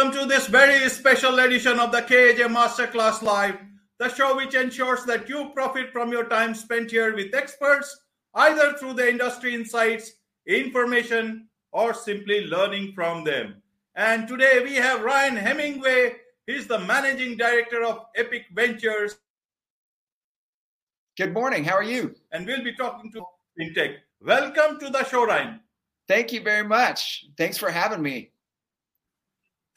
Welcome to this very special edition of the KAJ Masterclass Live, the show which ensures that you profit from your time spent here with experts, either through the industry insights, information, or simply learning from them. And today we have Ryan Hemingway. He's the managing director of Epic Ventures. Good morning. How are you? And we'll be talking to FinTech. Welcome to the show, Ryan. Thank you very much. Thanks for having me.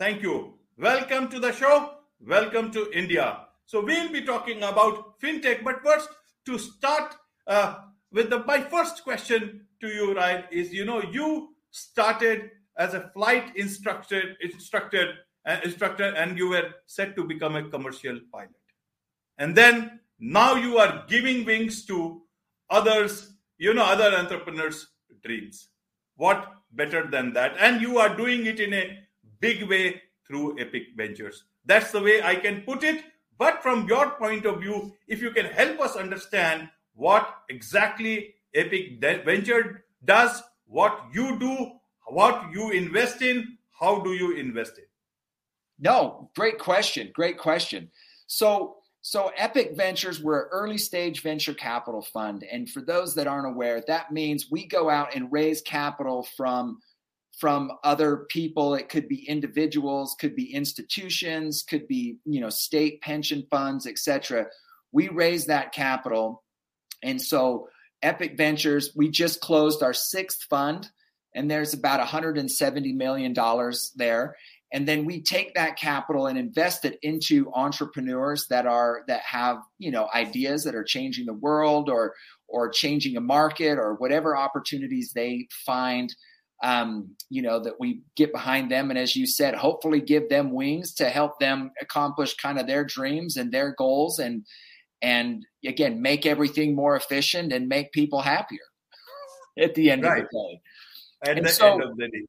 Thank you. Welcome to the show. Welcome to India. So we'll be talking about fintech. But first, to start uh, with the my first question to you, Ryan, is you know you started as a flight instructor, instructor, uh, instructor, and you were set to become a commercial pilot, and then now you are giving wings to others, you know, other entrepreneurs' dreams. What better than that? And you are doing it in a big way through Epic Ventures. That's the way I can put it. But from your point of view, if you can help us understand what exactly Epic Venture does, what you do, what you invest in, how do you invest in? No, great question. Great question. So, so Epic Ventures, we're an early stage venture capital fund. And for those that aren't aware, that means we go out and raise capital from from other people. It could be individuals could be institutions could be you know state pension funds etc we raise that capital. And so epic ventures we just closed our sixth fund and there's about 170 million dollars there. And then we take that capital and invest it into entrepreneurs that are that have you know ideas that are changing the world or or changing a market or whatever opportunities they find um, you know, that we get behind them. And as you said, hopefully give them wings to help them accomplish kind of their dreams and their goals and, and again, make everything more efficient and make people happier at the end right. of the day. At and the so, end of the day.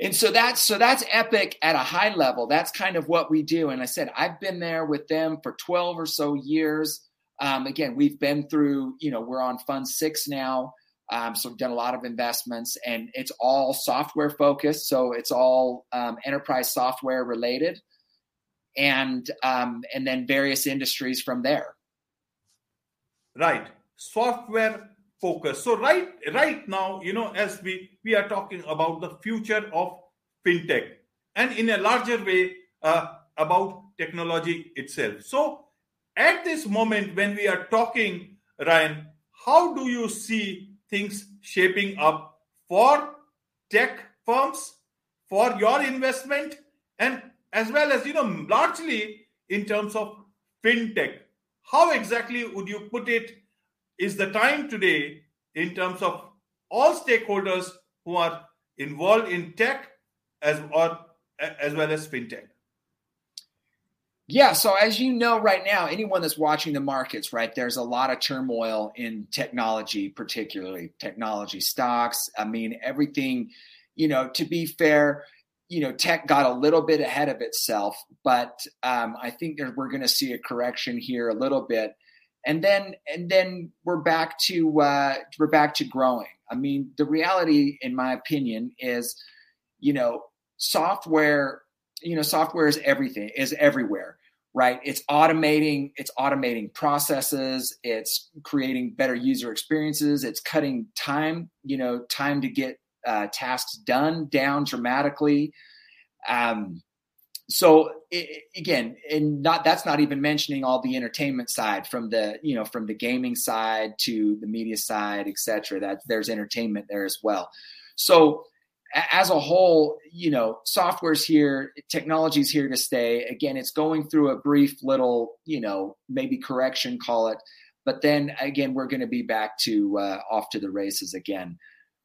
And so that's so that's epic at a high level. That's kind of what we do. And I said I've been there with them for 12 or so years. Um, again, we've been through, you know, we're on fund six now. Um, so we've done a lot of investments, and it's all software focused. So it's all um, enterprise software related, and um, and then various industries from there. Right, software focus. So right right now, you know, as we we are talking about the future of fintech, and in a larger way uh, about technology itself. So at this moment, when we are talking, Ryan, how do you see things shaping up for tech firms, for your investment, and as well as, you know, largely in terms of fintech. How exactly would you put it? Is the time today in terms of all stakeholders who are involved in tech as or as well as fintech? Yeah. So as you know, right now, anyone that's watching the markets, right, there's a lot of turmoil in technology, particularly technology stocks. I mean, everything, you know, to be fair, you know, tech got a little bit ahead of itself, but um, I think we're going to see a correction here a little bit, and then and then we're back to uh, we're back to growing. I mean, the reality, in my opinion, is, you know, software you know software is everything is everywhere right? It's automating it's automating processes. It's creating better user experiences. It's cutting time you know time to get uh, tasks done down dramatically. Um, so it, again and not that's not even mentioning all the entertainment side from the you know from the gaming side to the media side etc that there's entertainment there as well. So as a whole, you know, software's here, technology's here to stay. Again, it's going through a brief little, you know, maybe correction, call it. But then again, we're going to be back to uh, off to the races again.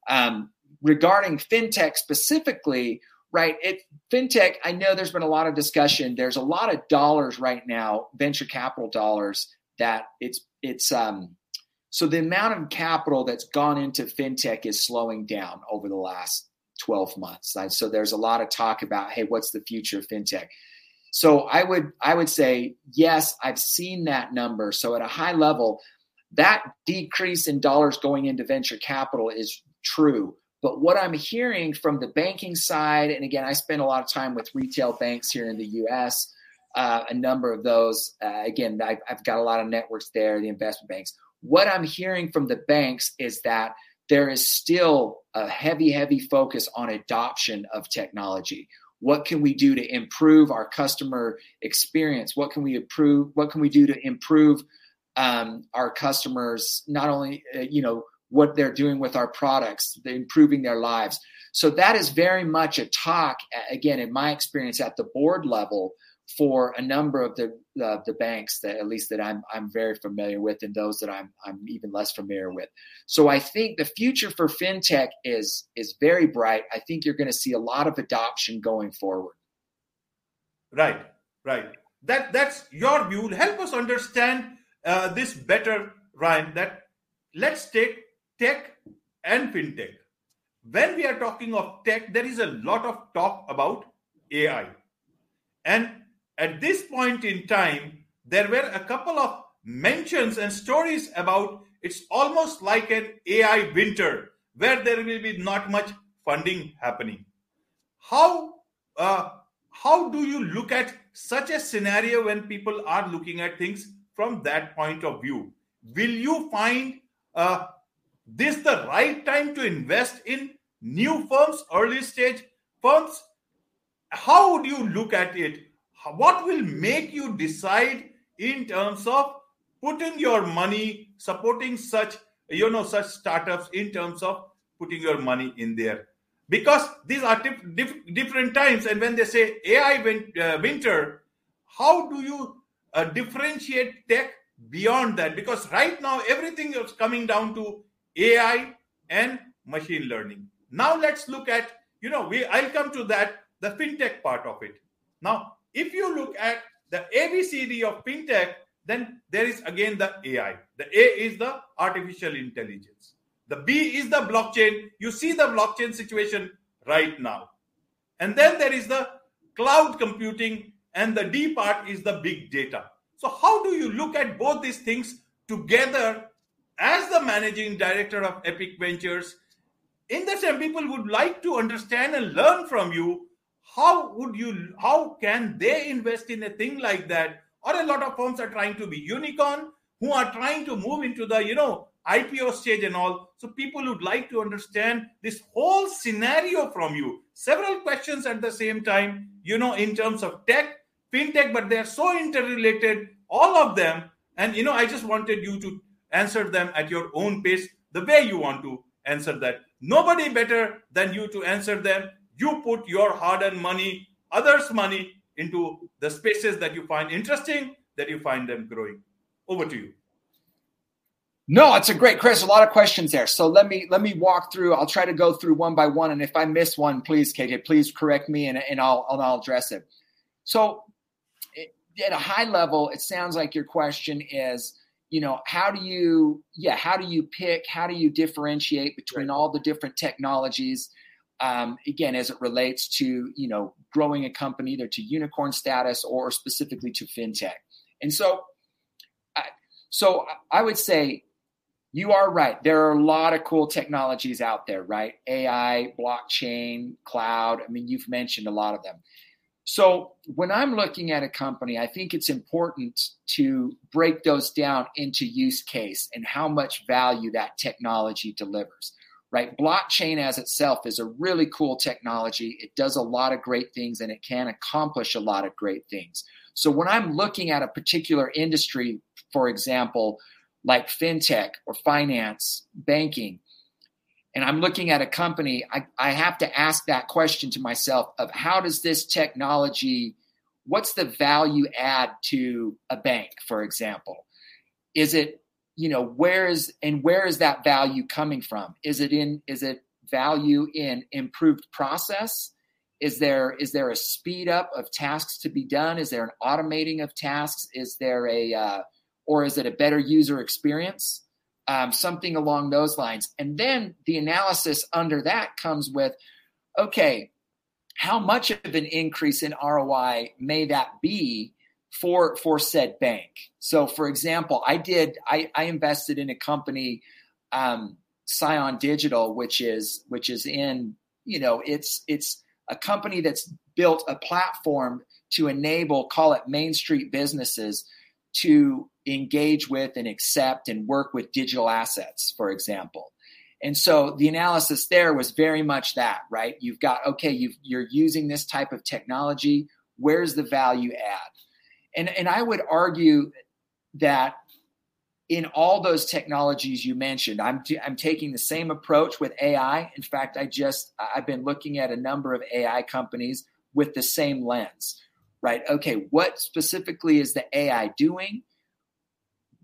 Um, regarding fintech specifically, right? It fintech. I know there's been a lot of discussion. There's a lot of dollars right now, venture capital dollars that it's it's um, so the amount of capital that's gone into fintech is slowing down over the last 12 months. So there's a lot of talk about, hey, what's the future of fintech? So I would I would say yes, I've seen that number. So at a high level, that decrease in dollars going into venture capital is true. But what I'm hearing from the banking side, and again, I spend a lot of time with retail banks here in the US, uh, a number of those. Uh, again, I've, I've got a lot of networks there, the investment banks. What I'm hearing from the banks is that there is still a heavy, heavy focus on adoption of technology. What can we do to improve our customer experience? What can we improve? What can we do to improve um, our customers? Not only, uh, you know, what they're doing with our products, they're improving their lives. So that is very much a talk, again, in my experience at the board level for a number of the uh, the banks that at least that I'm I'm very familiar with, and those that I'm I'm even less familiar with. So I think the future for fintech is is very bright. I think you're going to see a lot of adoption going forward. Right, right. That that's your view. Help us understand uh, this better, Ryan. That let's take tech and fintech. When we are talking of tech, there is a lot of talk about AI. And at this point in time, there were a couple of mentions and stories about it's almost like an AI winter where there will be not much funding happening. How uh, how do you look at such a scenario when people are looking at things from that point of view? Will you find uh, this the right time to invest in new firms, early stage firms? How would you look at it? What will make you decide in terms of putting your money, supporting such, you know, such startups in terms of putting your money in there? Because these are diff- diff- different times, and when they say AI win- uh, winter, how do you uh, differentiate tech beyond that? Because right now everything is coming down to AI and machine learning. Now let's look at, you know, we I'll come to that, the fintech part of it. Now, if you look at the ABCD of fintech, then there is again the AI. The A is the artificial intelligence. The B is the blockchain. You see the blockchain situation right now. And then there is the cloud computing, and the D part is the big data. So, how do you look at both these things together as the managing director of Epic Ventures, in the same people would like to understand and learn from you how would you how can they invest in a thing like that or a lot of firms are trying to be unicorn who are trying to move into the you know ipo stage and all so people would like to understand this whole scenario from you several questions at the same time you know in terms of tech fintech but they're so interrelated all of them and you know i just wanted you to answer them at your own pace, the way you want to answer that. Nobody better than you to answer them. You put your hard earned money, others' money, into the spaces that you find interesting, that you find them growing. Over to you. No, it's a great Chris. A lot of questions there. So let me let me walk through. I'll try to go through one by one, and if I miss one, please, KK, please correct me, and, and I'll and I'll address it. So, at a high level, it sounds like your question is you know how do you yeah how do you pick how do you differentiate between all the different technologies um, again as it relates to you know growing a company either to unicorn status or specifically to fintech. And so so i would say you are right. There are a lot of cool technologies out there right? Ai blockchain cloud. I mean you've mentioned a lot of them. So when I'm looking at a company, I think it's important to break those down into use case and how much value that technology delivers. Right? Blockchain as itself is a really cool technology. It does a lot of great things and it can accomplish a lot of great things. So when I'm looking at a particular industry, for example, like fintech or finance, banking, and I'm looking at a company, I, I have to ask that question to myself of how does this technology, what's the value add to a bank, for example? Is it, you know, where is and where is that value coming from? Is it in is it value in improved process? Is there is there a speed up of tasks to be done? Is there an automating of tasks? Is there a uh, or is it a better user experience? um, something along those lines. And then the analysis under that comes with okay, how much of an increase in ROI may that be for for said bank? So, for example, I did I, I invested in a company um, Scion Digital, which is which is in you know it's it's a company that's built a platform to enable call it main street businesses to engage with and accept and work with digital assets, for example. And so the analysis there was very much that, right? You've got, okay, you are using this type of technology. Where's the value add? And, and I would argue that in all those technologies you mentioned, I'm, t- I'm taking the same approach with AI. In fact, I just, I've been looking at a number of AI companies with the same lens, right? Okay, what specifically is the AI doing?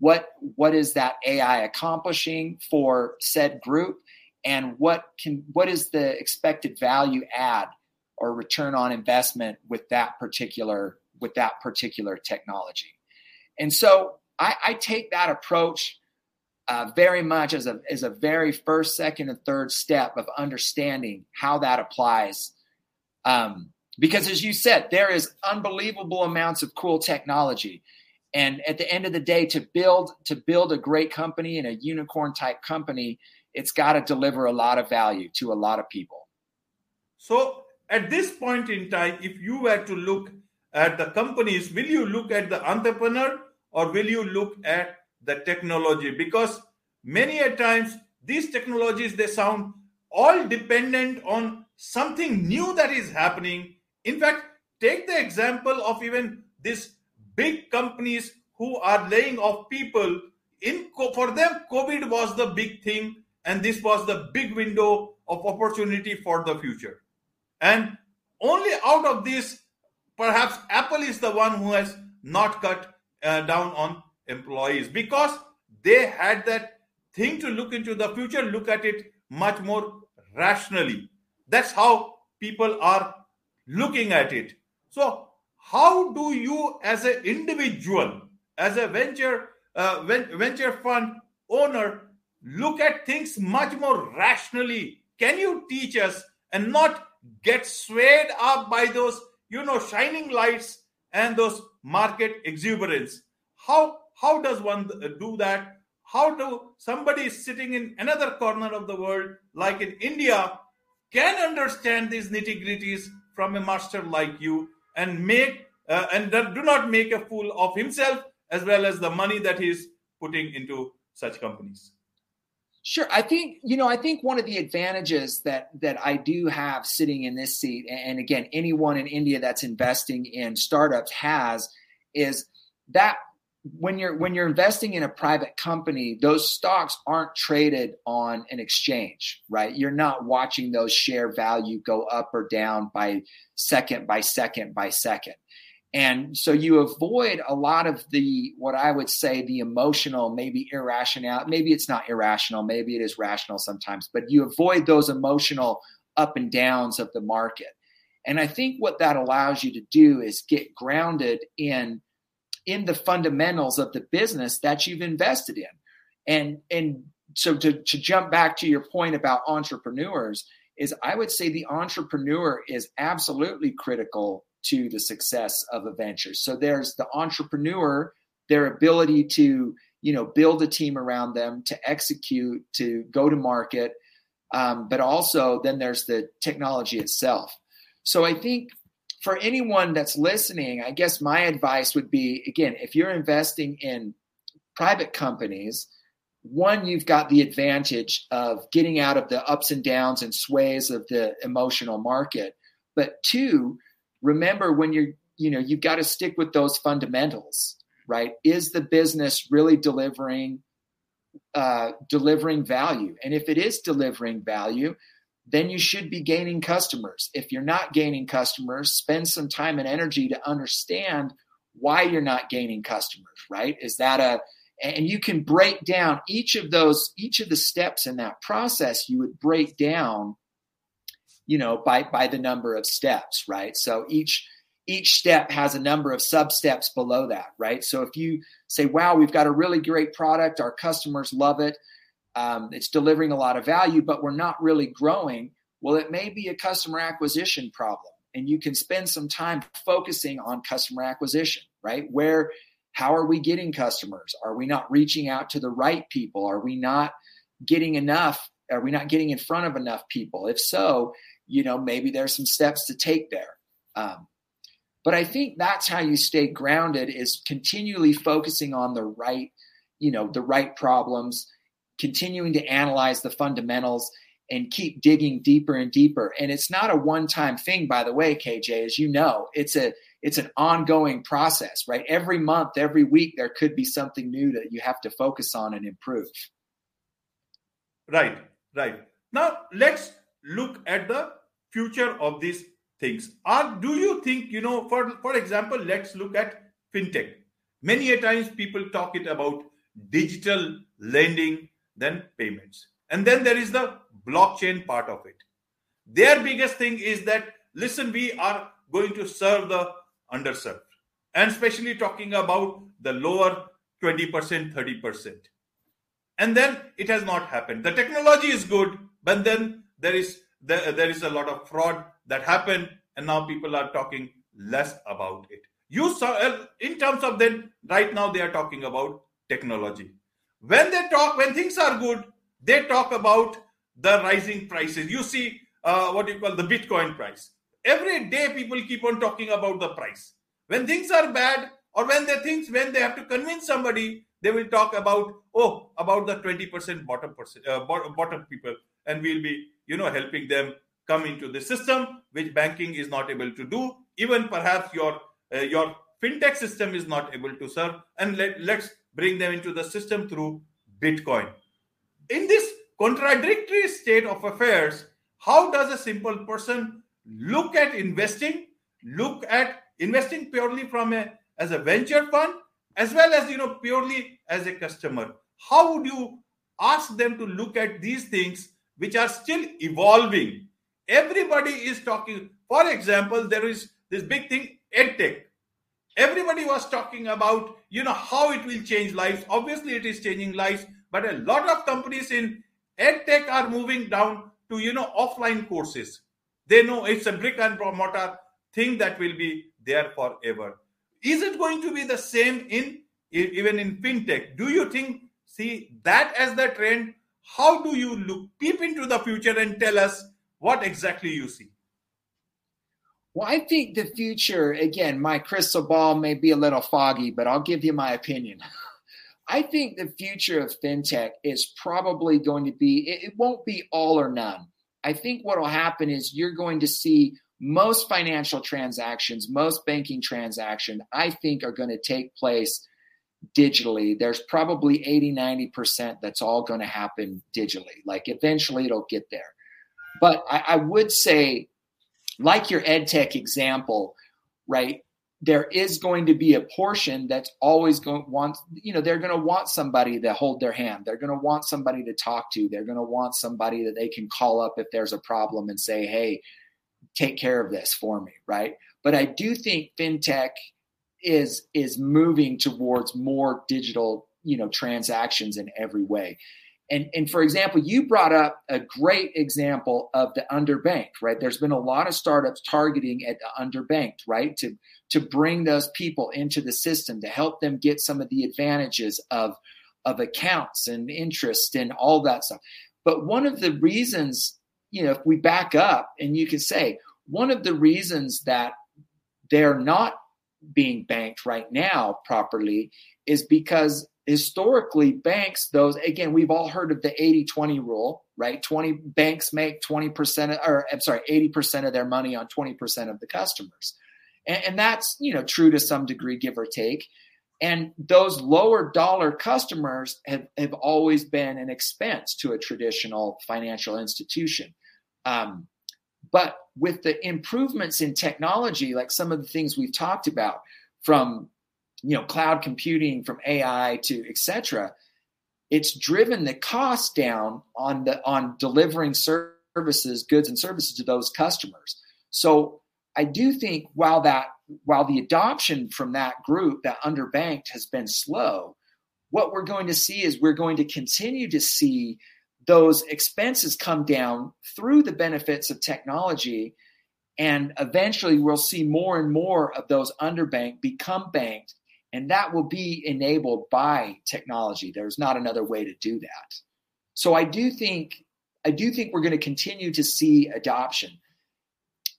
what what is that AI accomplishing for said group, and what can what is the expected value add or return on investment with that particular with that particular technology. And so I, I take that approach uh, very much as a as a very first, second, and third step of understanding how that applies. Um, because as you said, there is unbelievable amounts of cool technology and at the end of the day to build to build a great company and a unicorn type company it's got to deliver a lot of value to a lot of people so at this point in time if you were to look at the companies will you look at the entrepreneur or will you look at the technology? Because many a times these technologies they sound all dependent on something new that is happening. In fact take the example of even this big companies who are laying off people. In for them covid was the big thing and this was the big window of opportunity for the future. And only out of this perhaps apple is the one who has not cut uh, down on employees because they had that thing to look into the future look at it much more rationally. That's how people are looking at it. So how do you as an individual as a venture uh, venture fund owner look at things much more rationally? Can you teach us and not get swayed up by those you know shining lights and those market exuberance. How how does one do that? How do somebody sitting in another corner of the world like in india can understand these nitty gritties from a master like you and make uh, and do not make a fool of himself as well as the money that he's putting into such companies Sure. I think, you know, I think one of the advantages that that I do have sitting in this seat, and again, anyone in India that's investing in startups has, is that when you're when you're investing in a private company, those stocks aren't traded on an exchange, right? You're not watching those share value go up or down by second by second by second. And so you avoid a lot of the, what I would say, the emotional, maybe irrational, maybe it's not irrational, maybe it is rational sometimes, but you avoid those emotional up and downs of the market. And I think what that allows you to do is get grounded in in the fundamentals of the business that you've invested in. And and so to, to jump back to your point about entrepreneurs, is I would say the entrepreneur is absolutely critical to the success of a venture. So there's the entrepreneur, their ability to you know build a team around them to execute, to go to market, um, but also then there's the technology itself. So I think for anyone that's listening, I guess my advice would be again, if you're investing in private companies, one, you've got the advantage of getting out of the ups and downs and sways of the emotional market. But two, remember when you're, you know, you've got to stick with those fundamentals, right? Is the business really delivering uh, delivering value? And if it is delivering value, then you should be gaining customers. If you're not gaining customers, spend some time and energy to understand why you're not gaining customers, right? Is that a and you can break down each of those each of the steps in that process you would break down you know by by the number of steps right so each each step has a number of sub steps below that right so if you say wow we've got a really great product our customers love it um, it's delivering a lot of value but we're not really growing well it may be a customer acquisition problem and you can spend some time focusing on customer acquisition right where how are we getting customers? Are we not reaching out to the right people? Are we not getting enough? Are we not getting in front of enough people? If so, you know, maybe there's some steps to take there. Um, but I think that's how you stay grounded is continually focusing on the right, you know, the right problems, continuing to analyze the fundamentals and keep digging deeper and deeper. And it's not a one-time thing, by the way, KJ, as you know, it's a it's an ongoing process, right? Every month, every week, there could be something new that you have to focus on and improve. Right, right. Now let's look at the future of these things. Are do you think, you know, for for example, let's look at fintech. Many a times people talk it about digital lending, then payments. And then there is the blockchain part of it. Their biggest thing is that listen, we are going to serve the underserved, and especially talking about the lower 20%, 30%. And then it has not happened. The technology is good, but then there is there, there is a lot of fraud that happened, and now people are talking less about it. You saw uh, in terms of then right now they are talking about technology. When they talk, when things are good, they talk about the rising prices. You see uh, what you call the Bitcoin price. Every day people keep on talking about the price. When things are bad, or when they think when they have to convince somebody, they will talk about oh about the 20% bottom percent, uh, bottom people, and we'll be you know helping them come into the system, which banking is not able to do. Even perhaps your uh, your fintech system is not able to serve, and let, let's bring them into the system through Bitcoin. In this contradictory state of affairs, how does a simple person look at investing, look at investing purely from a as a venture fund, as well as you know purely as a customer? How would you ask them to look at these things which are still evolving? Everybody is talking. For example, there is this big thing, edtech. Everybody was talking about, you know, how it will change lives. Obviously, it is changing lives, but a lot of companies in edtech are moving down to you know offline courses they know it's a brick and mortar thing that will be there forever is it going to be the same in even in fintech do you think see that as the trend how do you look peep into the future and tell us what exactly you see well, I think the future, again, my crystal ball may be a little foggy, but I'll give you my opinion. I think the future of fintech is probably going to be, it, won't be all or none. I think what will happen is you're going to see most financial transactions, most banking transactions, I think are going to take place digitally. There's probably 80, 90% that's all going to happen digitally. Like eventually it'll get there. But I, I would say, like your ed tech example, right? there is going to be a portion that's always going to want you know they're going to want somebody to hold their hand they're going to want somebody to talk to they're going to want somebody that they can call up if there's a problem and say hey take care of this for me right but i do think fintech is is moving towards more digital you know transactions in every way and, and for example, you brought up a great example of the underbanked, right? There's been a lot of startups targeting at the underbanked, right? To to bring those people into the system to help them get some of the advantages of of accounts and interest and all that stuff. But one of the reasons, you know, if we back up and you could say one of the reasons that they're not being banked right now properly is because historically banks those again we've all heard of the 80-20 rule right 20 banks make 20% or i'm sorry 80% of their money on 20% of the customers and, and that's you know true to some degree, give or take. And those lower dollar customers have, have always been an expense to a traditional financial institution. Um, but with the improvements in technology, like some of the things we've talked about, from you know cloud computing, from AI to etc., it's driven the cost down on the on delivering services, goods and services to those customers. So I do think while that while the adoption from that group, that underbanked, has been slow, what we're going to see is we're going to continue to see those expenses come down through the benefits of technology. And eventually we'll see more and more of those underbanked become banked. And that will be enabled by technology. There's not another way to do that. so I do think I do think we're going to continue to see adoption.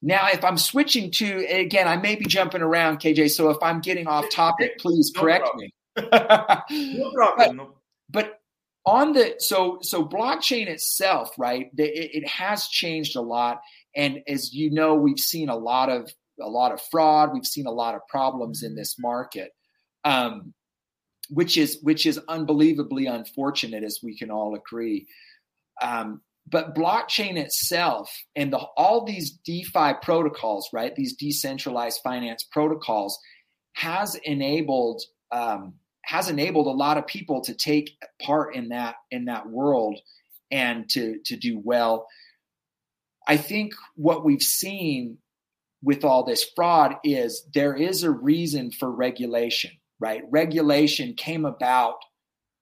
Now, if I'm switching to again, I may be jumping around, KJ. So if I'm getting off topic, please correct no me. no problem. But, but on the so so blockchain itself, right? It, it has changed a lot, and as you know, we've seen a lot of a lot of fraud. We've seen a lot of problems in this market, um, which is which is unbelievably unfortunate, as we can all agree. Um, but blockchain itself and the, all these DeFi protocols, right? These decentralized finance protocols, has enabled um, has enabled a lot of people to take part in that in that world and to to do well. I think what we've seen with all this fraud is there is a reason for regulation, right? Regulation came about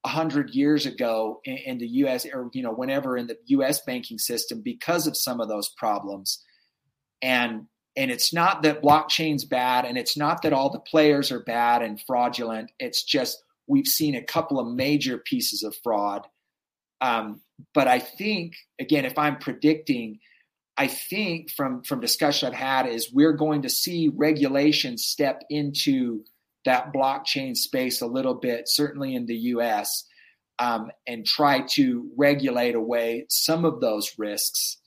a hundred years ago in, in, the U.S. or you know whenever in the U.S. banking system because of some of those problems, and and it's not that blockchain's bad, and it's not that all the players are bad and fraudulent. It's just we've seen a couple of major pieces of fraud. Um, but I think again, if I'm predicting I think from from discussion I've had is we're going to see regulation step into that blockchain space a little bit, certainly in the U.S., um, and try to regulate away some of those risks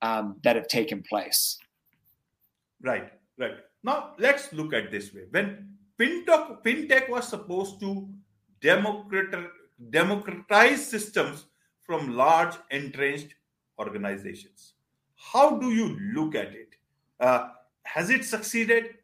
um, that have taken place. Right, right. Now let's look at this way. When fintech, fintech was supposed to democratize systems from large entrenched organizations how do you look at it? Uh, has it succeeded?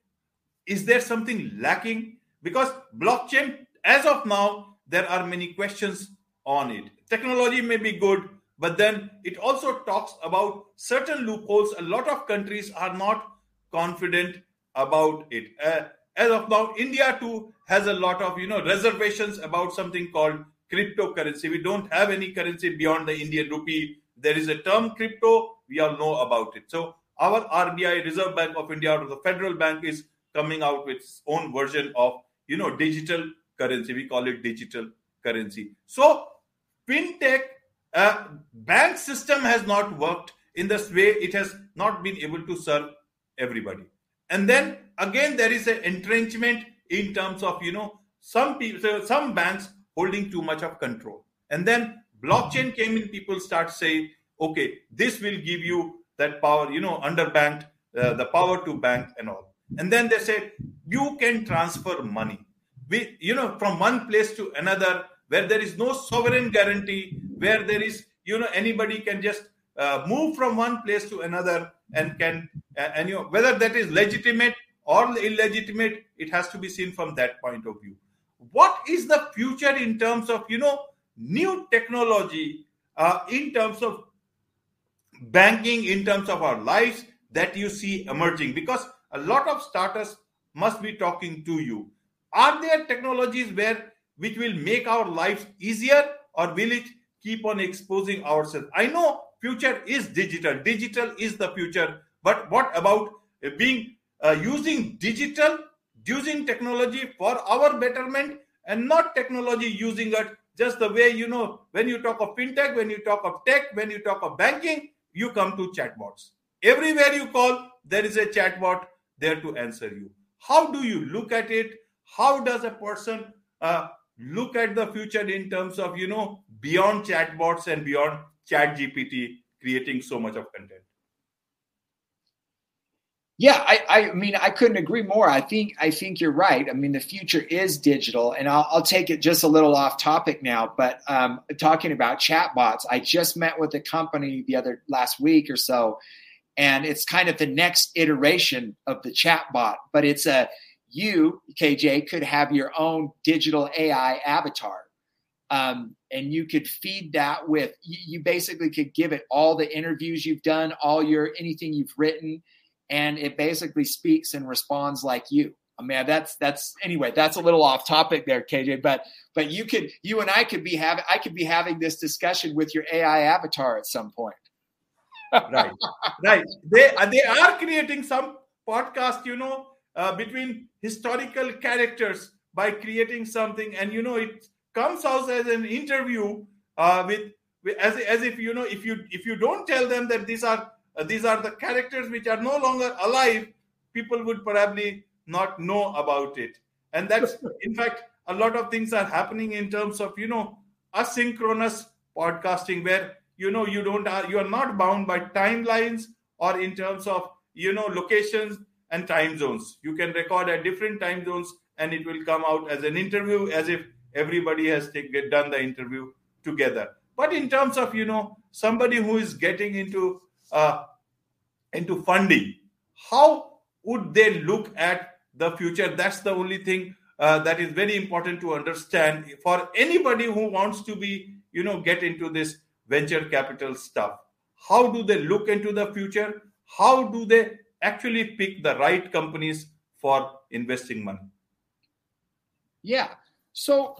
Is there something lacking? Because blockchain, as of now, there are many questions on it. Technology may be good, but then it also talks about certain loopholes. A lot of countries are not confident about it. Uh, as of now, India too has a lot of you know reservations about something called cryptocurrency. We don't have any currency beyond the Indian rupee. There is a term crypto we all know about it. So our RBI, Reserve Bank of India, or the federal bank is coming out with its own version of you know digital currency. We call it digital currency. So fintech uh, bank system has not worked in this way. It has not been able to serve everybody. And then again, there is an entrenchment in terms of you know some people, some banks holding too much of control. And then blockchain came in. People start saying okay, this will give you that power, you know, underbanked, uh, the power to bank and all. And then they said, you can transfer money. We, you know, from one place to another where there is no sovereign guarantee, where there is, you know, anybody can just uh, move from one place to another and can, and you know, whether that is legitimate or illegitimate, it has to be seen from that point of view. What is the future in terms of, you know, new technology uh, in terms of banking in terms of our lives that you see emerging? Because a lot of starters must be talking to you. Are there technologies where which will make our lives easier or will it keep on exposing ourselves? I know future is digital digital is the future but what about uh, being uh, using digital using technology for our betterment and not technology using it just the way you know when you talk of fintech when you talk of tech when you talk of banking you come to chatbots. Everywhere you call, there is a chatbot there to answer you. How do you look at it? How does a person uh, look at the future in terms of, you know, beyond chatbots and beyond ChatGPT creating so much of content? Yeah, I, I mean, I couldn't agree more. I think I think you're right. I mean, the future is digital, and I'll, I'll take it just a little off topic now. But um, talking about chatbots, I just met with a company the other last week or so, and it's kind of the next iteration of the chatbot. But it's a you, KJ, could have your own digital AI avatar, um, and you could feed that with. You, you basically could give it all the interviews you've done, all your anything you've written and it basically speaks and responds like you. I mean, that's that's anyway. That's a little off topic there, KJ. But but you could you and I could be having I could be having this discussion with your AI avatar at some point. right, right. They they are creating some podcast, you know, uh, between historical characters by creating something, and you know, it comes out as an interview uh, with as, as if you know if you if you don't tell them that these are uh, these are the characters which are no longer alive people would probably not know about it. And that's in fact a lot of things are happening in terms of you know asynchronous podcasting where you know you don't are you are not bound by timelines or in terms of you know locations and time zones. You can record at different time zones and it will come out as an interview as if everybody has take, done the interview together. But in terms of you know somebody who is getting into uh, into funding how would they look at the future? That's the only thing uh, that is very important to understand for anybody who wants to be you know get into this venture capital stuff. How do they look into the future? How do they actually pick the right companies for investing money? Yeah. So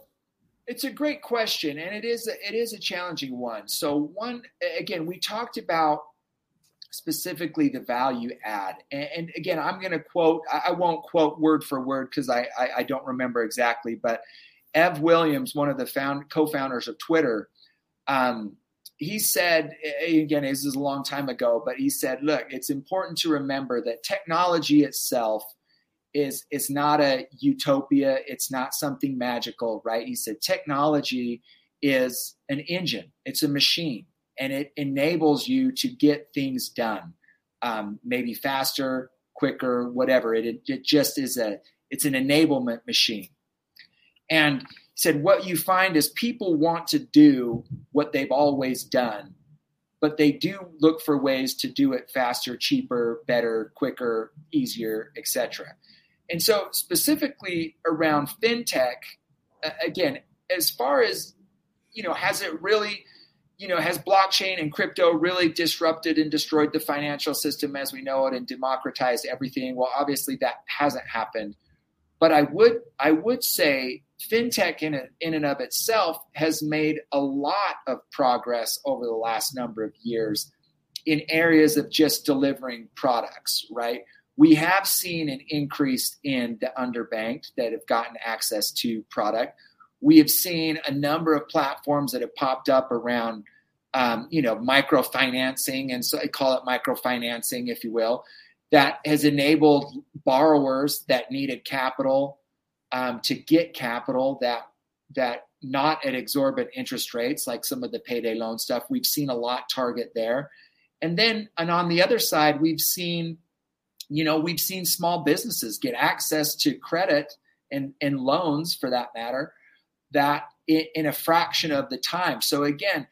it's a great question, and it is a, it is a challenging one. So one again, we talked about specifically the value add, and, and again, I'm going to quote. I, won't quote word for word because I, I, I don't remember exactly, but Ev Williams, one of the found co-founders of Twitter, um, he said again, this is a long time ago, but he said, look, it's important to remember that technology itself is is not a utopia. It's not something magical right? He said technology is an engine. It's a machine and it enables you to get things done um, maybe faster quicker whatever. It, it just is a it's an enablement machine. And he said what you find is people want to do what they've always done but they do look for ways to do it faster cheaper better quicker easier etc and so, specifically around fintech, again, as far as you know, has it really, you know, has blockchain and crypto really disrupted and destroyed the financial system as we know it and democratized everything? Well, obviously that hasn't happened. But I would, I would say, fintech in in and of itself has made a lot of progress over the last number of years in areas of just delivering products, right? We have seen an increase in the underbanked that have gotten access to product. We have seen a number of platforms that have popped up around, um, you know, microfinancing, and so I call it microfinancing, if you will, that has enabled borrowers that needed capital um, to get capital that that not at exorbitant interest rates like some of the payday loan stuff. We've seen a lot target there, and then and on the other side, we've seen you know, we've seen small businesses get access to credit and, and loans for that matter that in, in a fraction of the time. So again,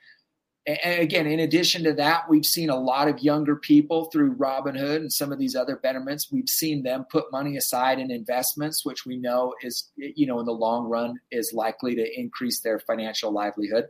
again, in addition to that, we've seen a lot of younger people through Robinhood and some of these other betterments. We've seen them put money aside in investments, which we know is, you know, in the long run is likely to increase their financial livelihood.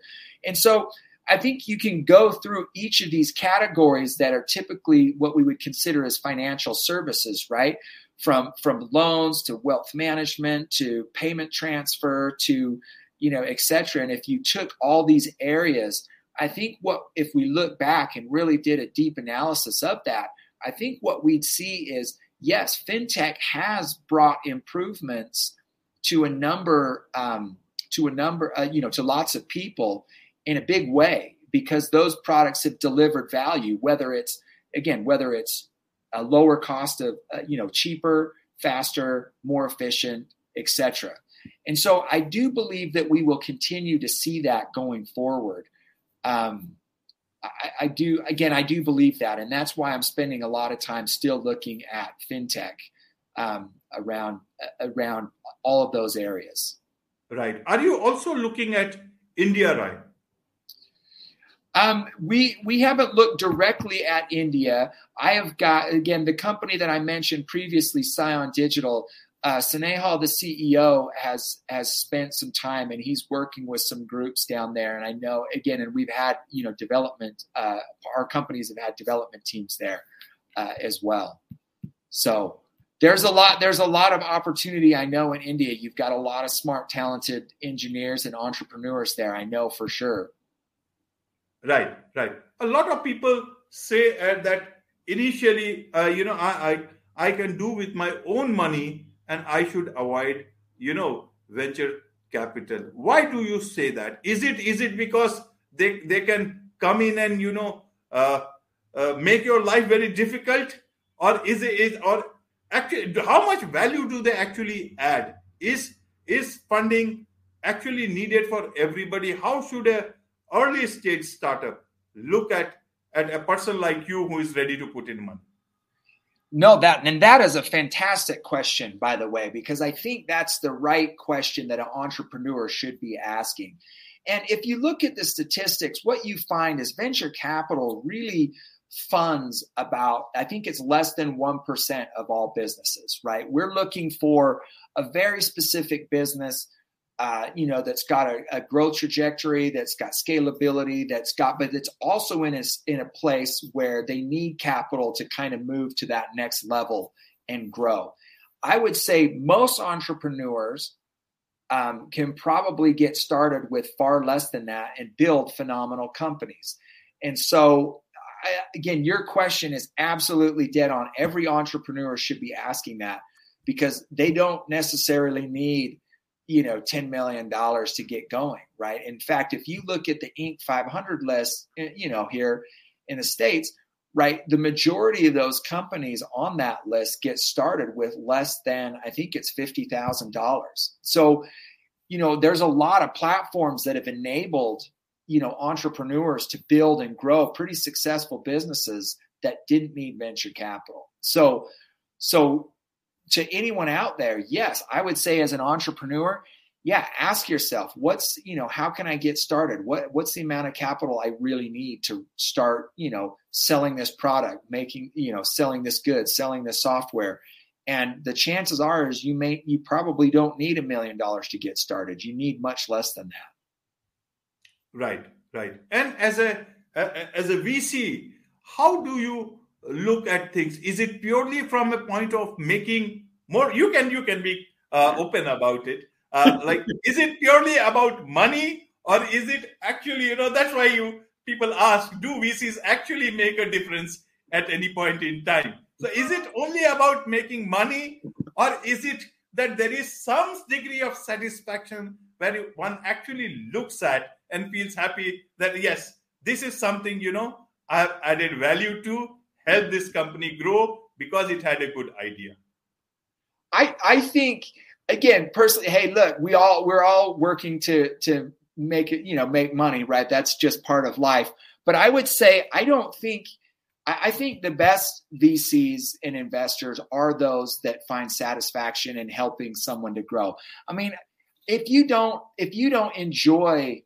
And so I think you can go through each of these categories that are typically what we would consider as financial services, right? From from loans to wealth management to payment transfer to you know, et cetera. And if you took all these areas, I think what if we look back and really did a deep analysis of that, I think what we'd see is yes, fintech has brought improvements to a number um, to a number, uh, you know, to lots of people in a big way because those products have delivered value whether it's again whether it's a lower cost of uh, you know cheaper faster more efficient etc and so i do believe that we will continue to see that going forward. Um, I, I, do again i do believe that and that's why i'm spending a lot of time still looking at fintech um, around uh, around all of those areas. Right. Are you also looking at india right um, we we haven't looked directly at India. I have got again the company that I mentioned previously, Scion Digital. Uh, Snehal, the CEO, has has spent some time and he's working with some groups down there. And I know again, and we've had you know development. Uh, our companies have had development teams there uh, as well. So there's a lot there's a lot of opportunity i know in india you've got a lot of smart talented engineers and entrepreneurs there i know for sure Right, right. A lot of people say uh, that initially, uh, you know, I, I I can do with my own money, and I should avoid, you know, venture capital. Why do you say that? Is it is it because they they can come in and you know uh, uh, make your life very difficult or is it is or actually how much value do they actually add is is funding actually needed for everybody how should a early stage startup look at at a person like you who is ready to put in money no, that and that is a fantastic question, by the way, because I think that's the right question that an entrepreneur should be asking. And if you look at the statistics, what you find is venture capital really funds about, I think it's less than 1% of all businesses, right? We're looking for a very specific business uh, you know, that's got a, a, growth trajectory, that's got scalability, that's got, but it's also in a, in a place where they need capital to kind of move to that next level and grow. I would say most entrepreneurs um, can probably get started with far less than that and build phenomenal companies. And so, I, again, your question is absolutely dead on. Every entrepreneur should be asking that because they don't necessarily need you know, $10 million to get going, right? In fact, if you look at the Inc. 500 list, eh, you know, here in the States, right, the majority of those companies on that list get started with less than, I think it's $50,000. So, you know, there's a lot of platforms that have enabled, you know, entrepreneurs to build and grow pretty successful businesses that didn't need venture capital. So, so to anyone out there, yes, I would say as an entrepreneur, yeah, ask yourself, what's, you know, how can I get started? What what's the amount of capital I really need to start, you know, selling this product, making, you know, selling this good, selling this software? And the chances are is you may you probably don't need a million dollars to get started. You need much less than that. Right, right. And as a as a VC, how do you look at things. Is it purely from a point of making more? You can you can be uh, open about it. Uh, like is it purely about money or is it actually you know that's why you people ask do vcs actually make a difference at any point in time? So is it only about making money or is it that there is some degree of satisfaction where one actually looks at and feels happy that yes this is something you know i've added value to help this company grow because it had a good idea? I I think again personally, hey, look, we all we're all working to to make it, you know, make money, right? That's just part of life. But I would say I don't think I think the best VCs and investors are those that find satisfaction in helping someone to grow. I mean, if you don't if you don't enjoy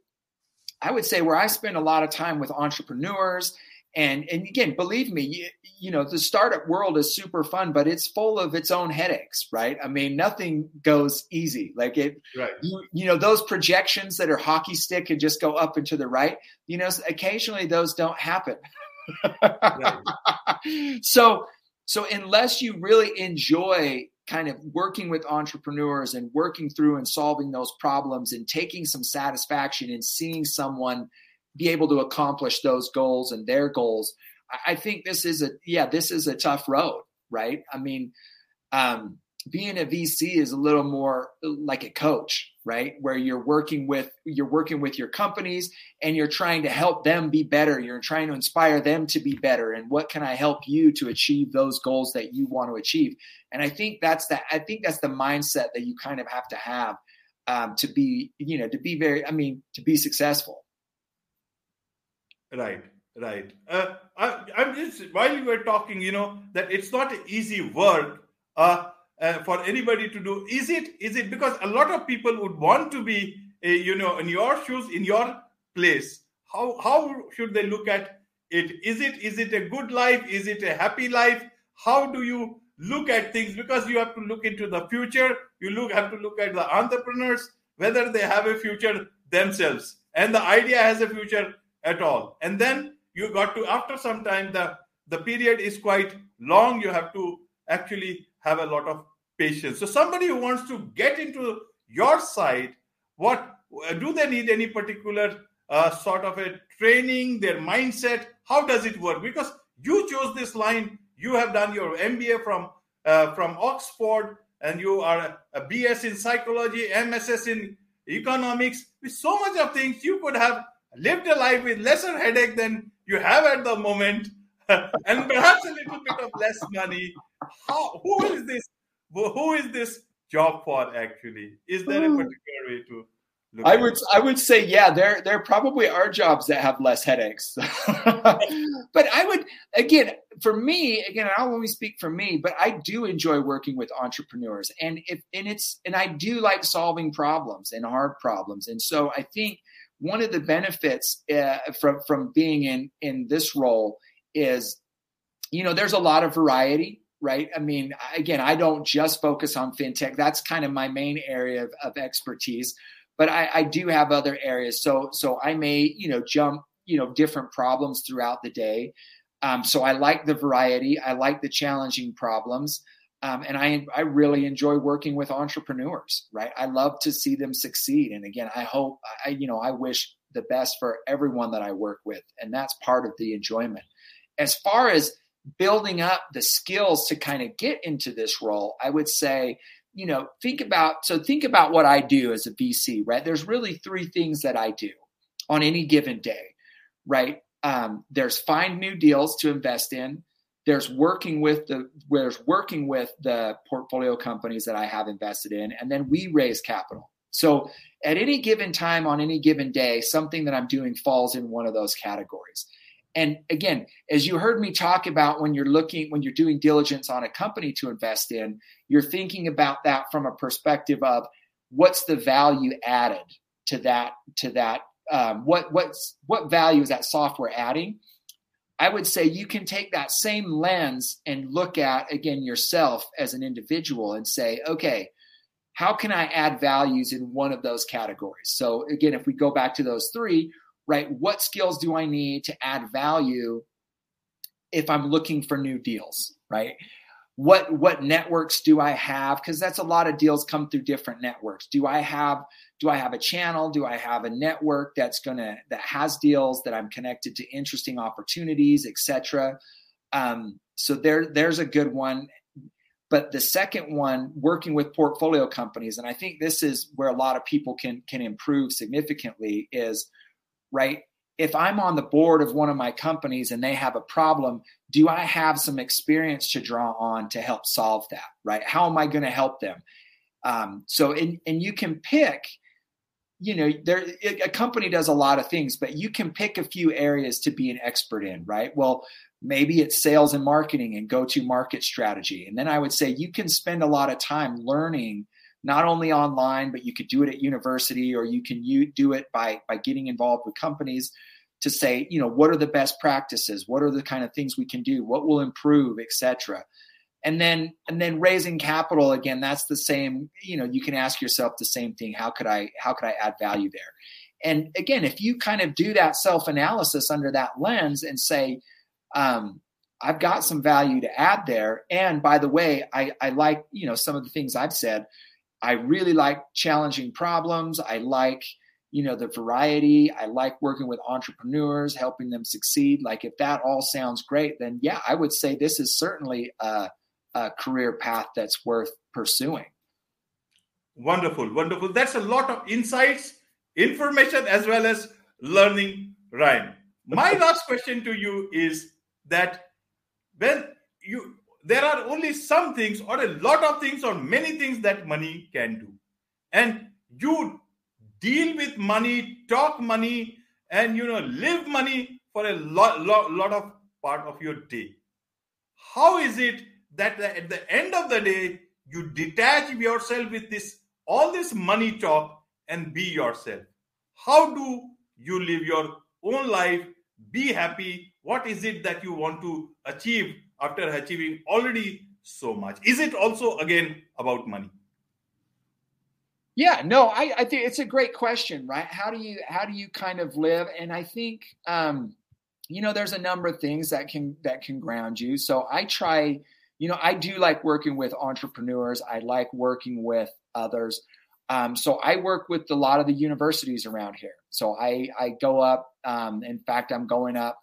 I would say where I spend a lot of time with entrepreneurs and and again believe me you, you, know the startup world is super fun but it's full of its own headaches right i mean nothing goes easy like it right. you, you know those projections that are hockey stick and just go up and to the right you know occasionally those don't happen right. so so unless you really enjoy kind of working with entrepreneurs and working through and solving those problems and taking some satisfaction in seeing someone be able to accomplish those goals and their goals. I think this is a yeah, this is a tough road, right? I mean, um, being a VC is a little more like a coach, right? Where you're working with you're working with your companies and you're trying to help them be better. You're trying to inspire them to be better. And what can I help you to achieve those goals that you want to achieve? And I think that's the I think that's the mindset that you kind of have to have um, to be you know to be very I mean to be successful. Right, right. Uh, I, am just while you were talking, you know that it's not easy work uh, uh, for anybody to do. Is it? Is it because a lot of people would want to be, uh, you know, in your shoes, in your place? How how should they look at it? Is it is it a good life? Is it a happy life? How do you look at things? Because you have to look into the future. You look have to look at the entrepreneurs whether they have a future themselves, and the idea has a future at all. And then you got to, after some time, the, the period is quite long. You have to actually have a lot of patience. So somebody who wants to get into your side, what do they need any particular uh, sort of a training, their mindset? How does it work? Because you chose this line. You have done your MBA from uh, from Oxford, and you are a BS in psychology, MSS in economics. With so much of things, you could have lived a life with lesser headache than you have at the moment, and perhaps a little bit of less money. How, who is this? Who is this job for actually? Is there a hmm. particular way to I would I would say yeah, there there probably are jobs that have less headaches. but I would again for me again I'll only speak for me, but I do enjoy working with entrepreneurs and if and it's and I do like solving problems and hard problems. And so I think one of the benefits uh, from from being in in this role is you know there's a lot of variety right? I mean, again, I don't just focus on fintech. That's kind of my main area of, of expertise but I, I do have other areas. So so I may you know jump you know different problems throughout the day. Um, so I like the variety. I like the challenging problems. Um, and I, I really enjoy working with entrepreneurs, right? I love to see them succeed. And again, I hope, I, you know, I wish the best for everyone that I work with. And that's part of the enjoyment. As far as building up the skills to kind of get into this role, I would say you know, think about so think about what I do as a VC, right? There's really three things that I do on any given day, right? Um, there's find new deals to invest in. There's working with the there's working with the portfolio companies that I have invested in, and then we raise capital. So at any given time on any given day, something that I'm doing falls in one of those categories. And again, as you heard me talk about when you're looking, when you're doing diligence on a company to invest in, you're thinking about that from a perspective of what's the value added to that, to that, um, what, what's, what value is that software adding? I would say you can take that same lens and look at, again, yourself as an individual and say, okay, how can I add values in one of those categories? So, again, if we go back to those three, right? What skills do I need to add value if I'm looking for new deals, right? What what networks do I have? Because that's a lot of deals come through different networks. Do I have do I have a channel? Do I have a network that's gonna that has deals that I'm connected to interesting opportunities, etc. Um, so there there's a good one. But the second one, working with portfolio companies, and I think this is where a lot of people can can improve significantly, is right? If I'm on the board of one of my companies and they have a problem, do I have some experience to draw on to help solve that, right? How am I going to help them? Um, so, and, and you can pick, you know, there a company does a lot of things, but you can pick a few areas to be an expert in, right? Well, maybe it's sales and marketing and go to market strategy. And then I would say you can spend a lot of time learning not only online, but you could do it at university or you can you do it by by getting involved with companies to say, you know, what are the best practices? What are the kind of things we can do? What will improve, etc. And then and then raising capital again, that's the same, you know, you can ask yourself the same thing. How could I how could I add value there? And again, if you kind of do that self-analysis under that lens and say, um, I've got some value to add there. And by the way, I, I like, you know, some of the things I've said. I really like challenging problems. I like, you know, the variety. I like working with entrepreneurs, helping them succeed. Like if that all sounds great, then yeah, I would say this is certainly a, a career path that's worth pursuing. Wonderful, wonderful. That's a lot of insights, information, as well as learning, Ryan. My last question to you is that when you there are only some things or a lot of things or many things that money can do and you deal with money talk money and you know live money for a lot, lot, lot of part of your day how is it that at the end of the day you detach yourself with this all this money talk and be yourself how do you live your own life be happy what is it that you want to achieve after achieving already so much? Is it also again about money? Yeah, no, I, I think it's a great question, right? How do you how do you kind of live? And I think um, you know, there's a number of things that can that can ground you. So I try, you know, I do like working with entrepreneurs. I like working with others. Um, so I work with a lot of the universities around here. So I I go up. Um, in fact, I'm going up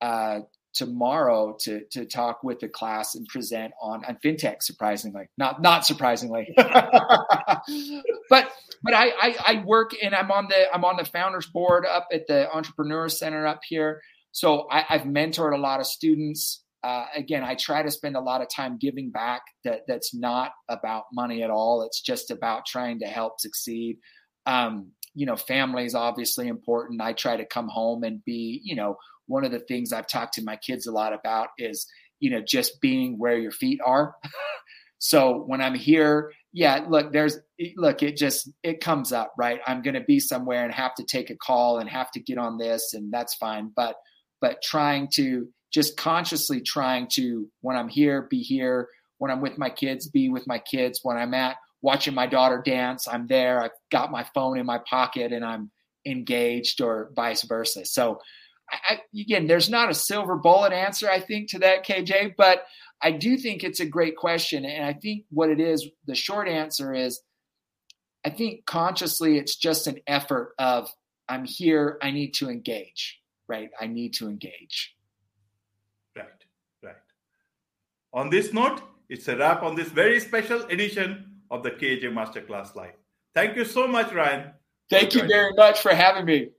uh, tomorrow to to talk with the class and present on on fintech. Surprisingly, not not surprisingly, but but I, I, I work and I'm on the I'm on the founders board up at the Entrepreneur Center up here. So I, have mentored a lot of students. Uh, again, I try to spend a lot of time giving back. That that's not about money at all. It's just about trying to help succeed. Um, you know, family is obviously important. I try to come home and be, you know, one of the things I've talked to my kids a lot about is, you know, just being where your feet are. so when I'm here, yeah, look, there's, look, it just, it comes up, right? I'm going to be somewhere and have to take a call and have to get on this, and that's fine. But, but trying to just consciously trying to, when I'm here, be here. When I'm with my kids, be with my kids. When I'm at watching my daughter dance, I'm there. I've got my phone in my pocket and I'm engaged, or vice versa. So, I, again, there's not a silver bullet answer, I think, to that, KJ, but I do think it's a great question. And I think what it is, the short answer is I think consciously it's just an effort of I'm here, I need to engage, right? I need to engage. Right, right. On this note, it's a wrap on this very special edition of the KJ Masterclass Live. Thank you so much, Ryan. Thank you very much for having me.